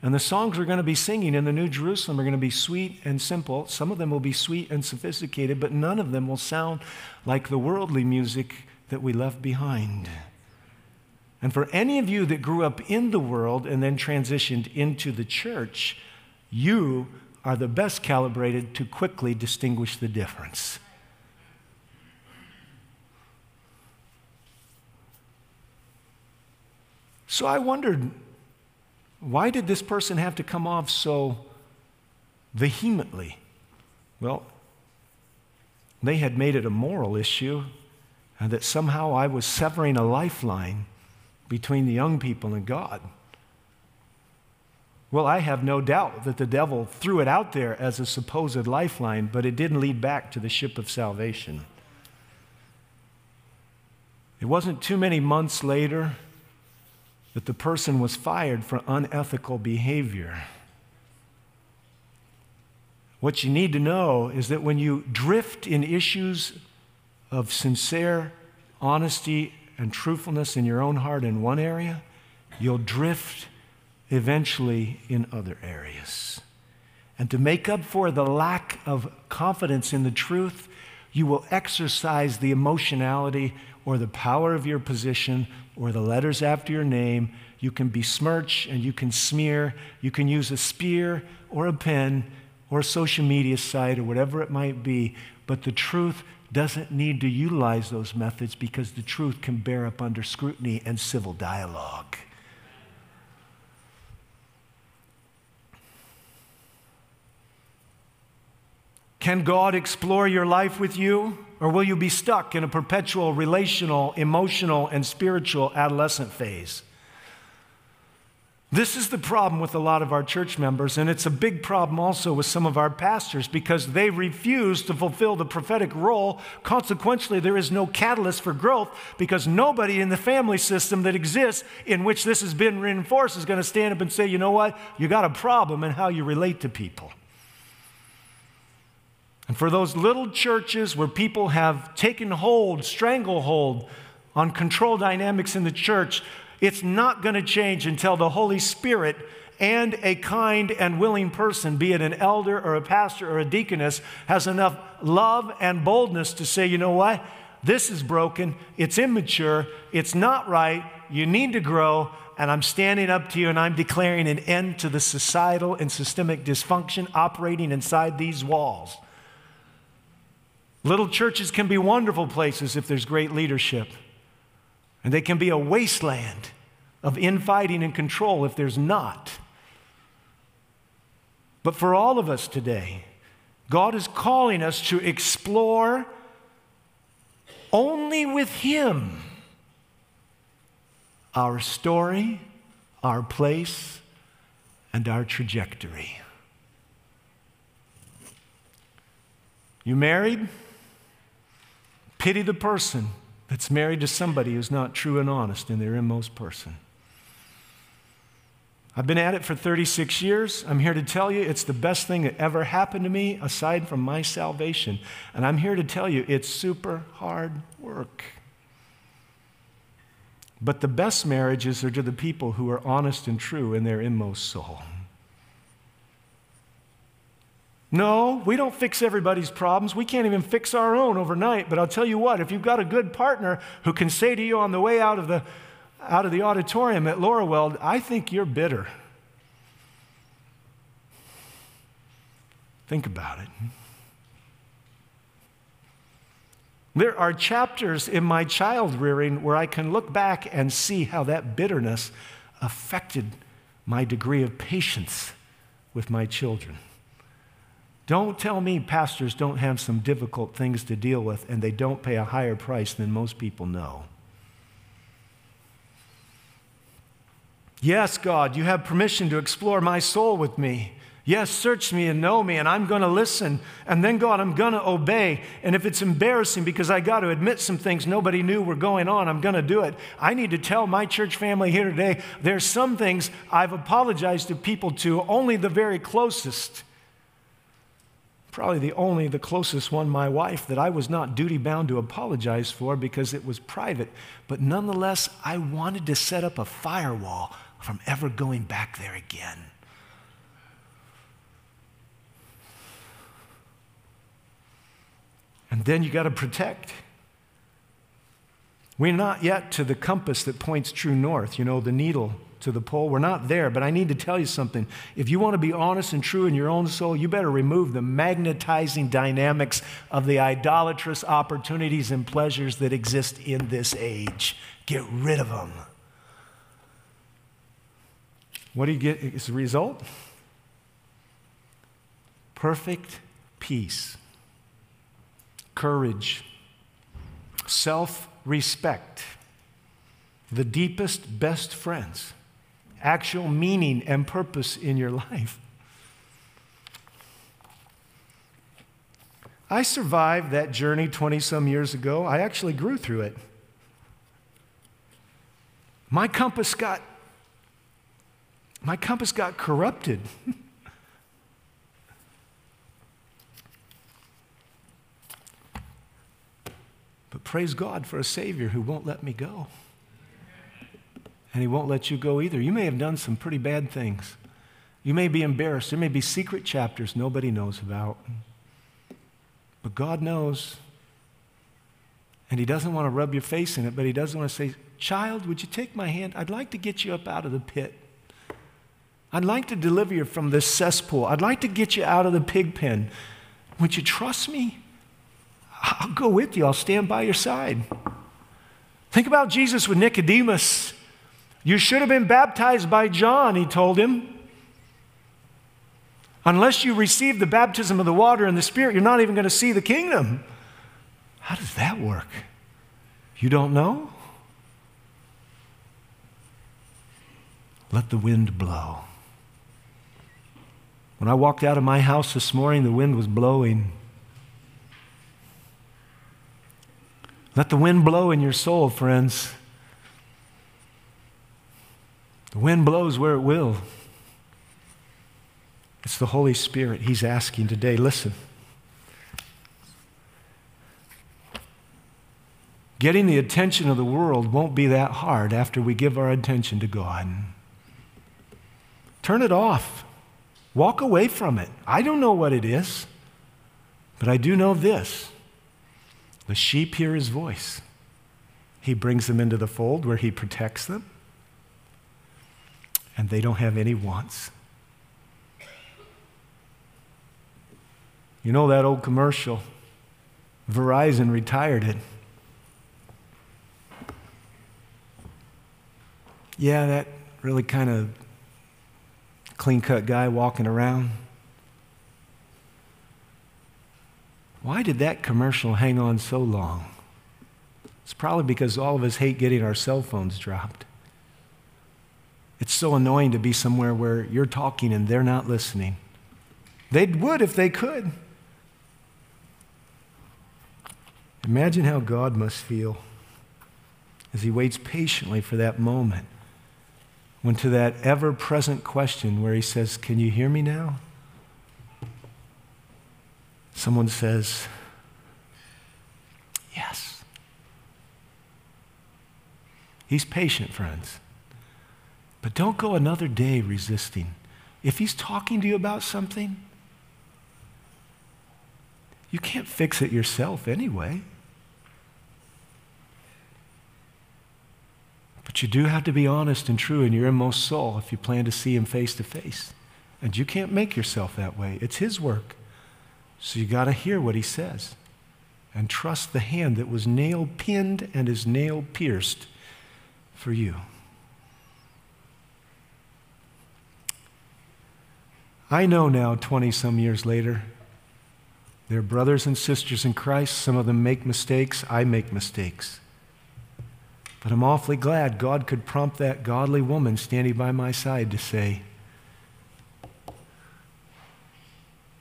And the songs we're going to be singing in the New Jerusalem are going to be sweet and simple. Some of them will be sweet and sophisticated, but none of them will sound like the worldly music that we left behind. And for any of you that grew up in the world and then transitioned into the church, you are the best calibrated to quickly distinguish the difference. So I wondered why did this person have to come off so vehemently? Well, they had made it a moral issue, and that somehow I was severing a lifeline between the young people and God. Well, I have no doubt that the devil threw it out there as a supposed lifeline, but it didn't lead back to the ship of salvation. It wasn't too many months later that the person was fired for unethical behavior. What you need to know is that when you drift in issues of sincere honesty and truthfulness in your own heart in one area, you'll drift eventually in other areas. And to make up for the lack of confidence in the truth, you will exercise the emotionality or the power of your position or the letters after your name. You can besmirch and you can smear. You can use a spear or a pen or a social media site or whatever it might be. But the truth doesn't need to utilize those methods because the truth can bear up under scrutiny and civil dialogue. Can God explore your life with you? Or will you be stuck in a perpetual relational, emotional, and spiritual adolescent phase? This is the problem with a lot of our church members, and it's a big problem also with some of our pastors because they refuse to fulfill the prophetic role. Consequently, there is no catalyst for growth because nobody in the family system that exists in which this has been reinforced is going to stand up and say, you know what, you got a problem in how you relate to people. And for those little churches where people have taken hold, stranglehold on control dynamics in the church, it's not going to change until the Holy Spirit and a kind and willing person, be it an elder or a pastor or a deaconess, has enough love and boldness to say, you know what? This is broken. It's immature. It's not right. You need to grow. And I'm standing up to you and I'm declaring an end to the societal and systemic dysfunction operating inside these walls. Little churches can be wonderful places if there's great leadership. And they can be a wasteland of infighting and control if there's not. But for all of us today, God is calling us to explore only with Him our story, our place, and our trajectory. You married? Pity the person that's married to somebody who's not true and honest in their inmost person. I've been at it for 36 years. I'm here to tell you it's the best thing that ever happened to me aside from my salvation. And I'm here to tell you it's super hard work. But the best marriages are to the people who are honest and true in their inmost soul. No, we don't fix everybody's problems. We can't even fix our own overnight. But I'll tell you what, if you've got a good partner who can say to you on the way out of the, out of the auditorium at Laura Lawroweld, I think you're bitter. Think about it. There are chapters in my child rearing where I can look back and see how that bitterness affected my degree of patience with my children. Don't tell me pastors don't have some difficult things to deal with and they don't pay a higher price than most people know. Yes, God, you have permission to explore my soul with me. Yes, search me and know me, and I'm going to listen. And then, God, I'm going to obey. And if it's embarrassing because I got to admit some things nobody knew were going on, I'm going to do it. I need to tell my church family here today there's some things I've apologized to people to, only the very closest probably the only, the closest one, my wife, that I was not duty bound to apologize for because it was private. But nonetheless, I wanted to set up a firewall from ever going back there again. And then you got to protect. We're not yet to the compass that points true north, you know, the needle to the pole. We're not there, but I need to tell you something. If you want to be honest and true in your own soul, you better remove the magnetizing dynamics of the idolatrous opportunities and pleasures that exist in this age. Get rid of them. What do you get as a result? Perfect peace, courage, self respect, the deepest, best friends actual meaning and purpose in your life. I survived that journey 20 some years ago. I actually grew through it. My compass got my compass got corrupted. (laughs) but praise God for a Savior who won't let me go and He won't let you go either. You may have done some pretty bad things. You may be embarrassed. There may be secret chapters nobody knows about. But God knows. And He doesn't want to rub your face in it, but He doesn't want to say, Child, would you take my hand? I'd like to get you up out of the pit. I'd like to deliver you from this cesspool. I'd like to get you out of the pig pen. Would you trust me? I'll go with you. I'll stand by your side. Think about Jesus with Nicodemus. You should have been baptized by John, he told him. Unless you receive the baptism of the water and the Spirit, you're not even going to see the kingdom. How does that work? You don't know? Let the wind blow. When I walked out of my house this morning, the wind was blowing. Let the wind blow in your soul, friends. The wind blows where it will. It's the Holy Spirit He's asking today. Listen. Getting the attention of the world won't be that hard after we give our attention to God. Turn it off. Walk away from it. I don't know what it is, but I do know this the sheep hear his voice. He brings them into the fold where he protects them, and they don't have any wants. You know that old commercial? Verizon retired it. Yeah, that really kind of clean cut guy walking around. Why did that commercial hang on so long? It's probably because all of us hate getting our cell phones dropped. It's so annoying to be somewhere where you're talking and they're not listening. They would if they could. Imagine how God must feel as he waits patiently for that moment when, to that ever present question where he says, Can you hear me now? Someone says, Yes. He's patient, friends. But don't go another day resisting. If he's talking to you about something, you can't fix it yourself anyway. But you do have to be honest and true in your inmost soul if you plan to see him face to face. And you can't make yourself that way. It's his work. So you got to hear what he says and trust the hand that was nail pinned and is nail pierced for you. I know now, 20 some years later, they're brothers and sisters in Christ. Some of them make mistakes. I make mistakes. But I'm awfully glad God could prompt that godly woman standing by my side to say,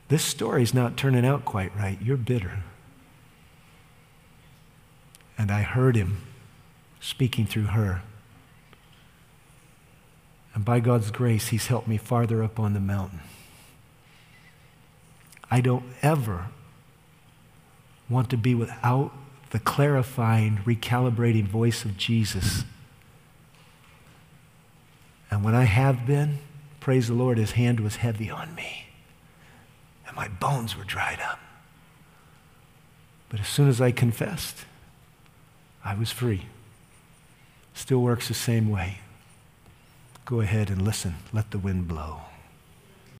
This story's not turning out quite right. You're bitter. And I heard him speaking through her. And by God's grace, he's helped me farther up on the mountain. I don't ever want to be without the clarifying, recalibrating voice of Jesus. And when I have been, praise the Lord, his hand was heavy on me And my bones were dried up. But as soon as I confessed, I was free. Still works the same way. Go ahead and listen. Let the wind blow.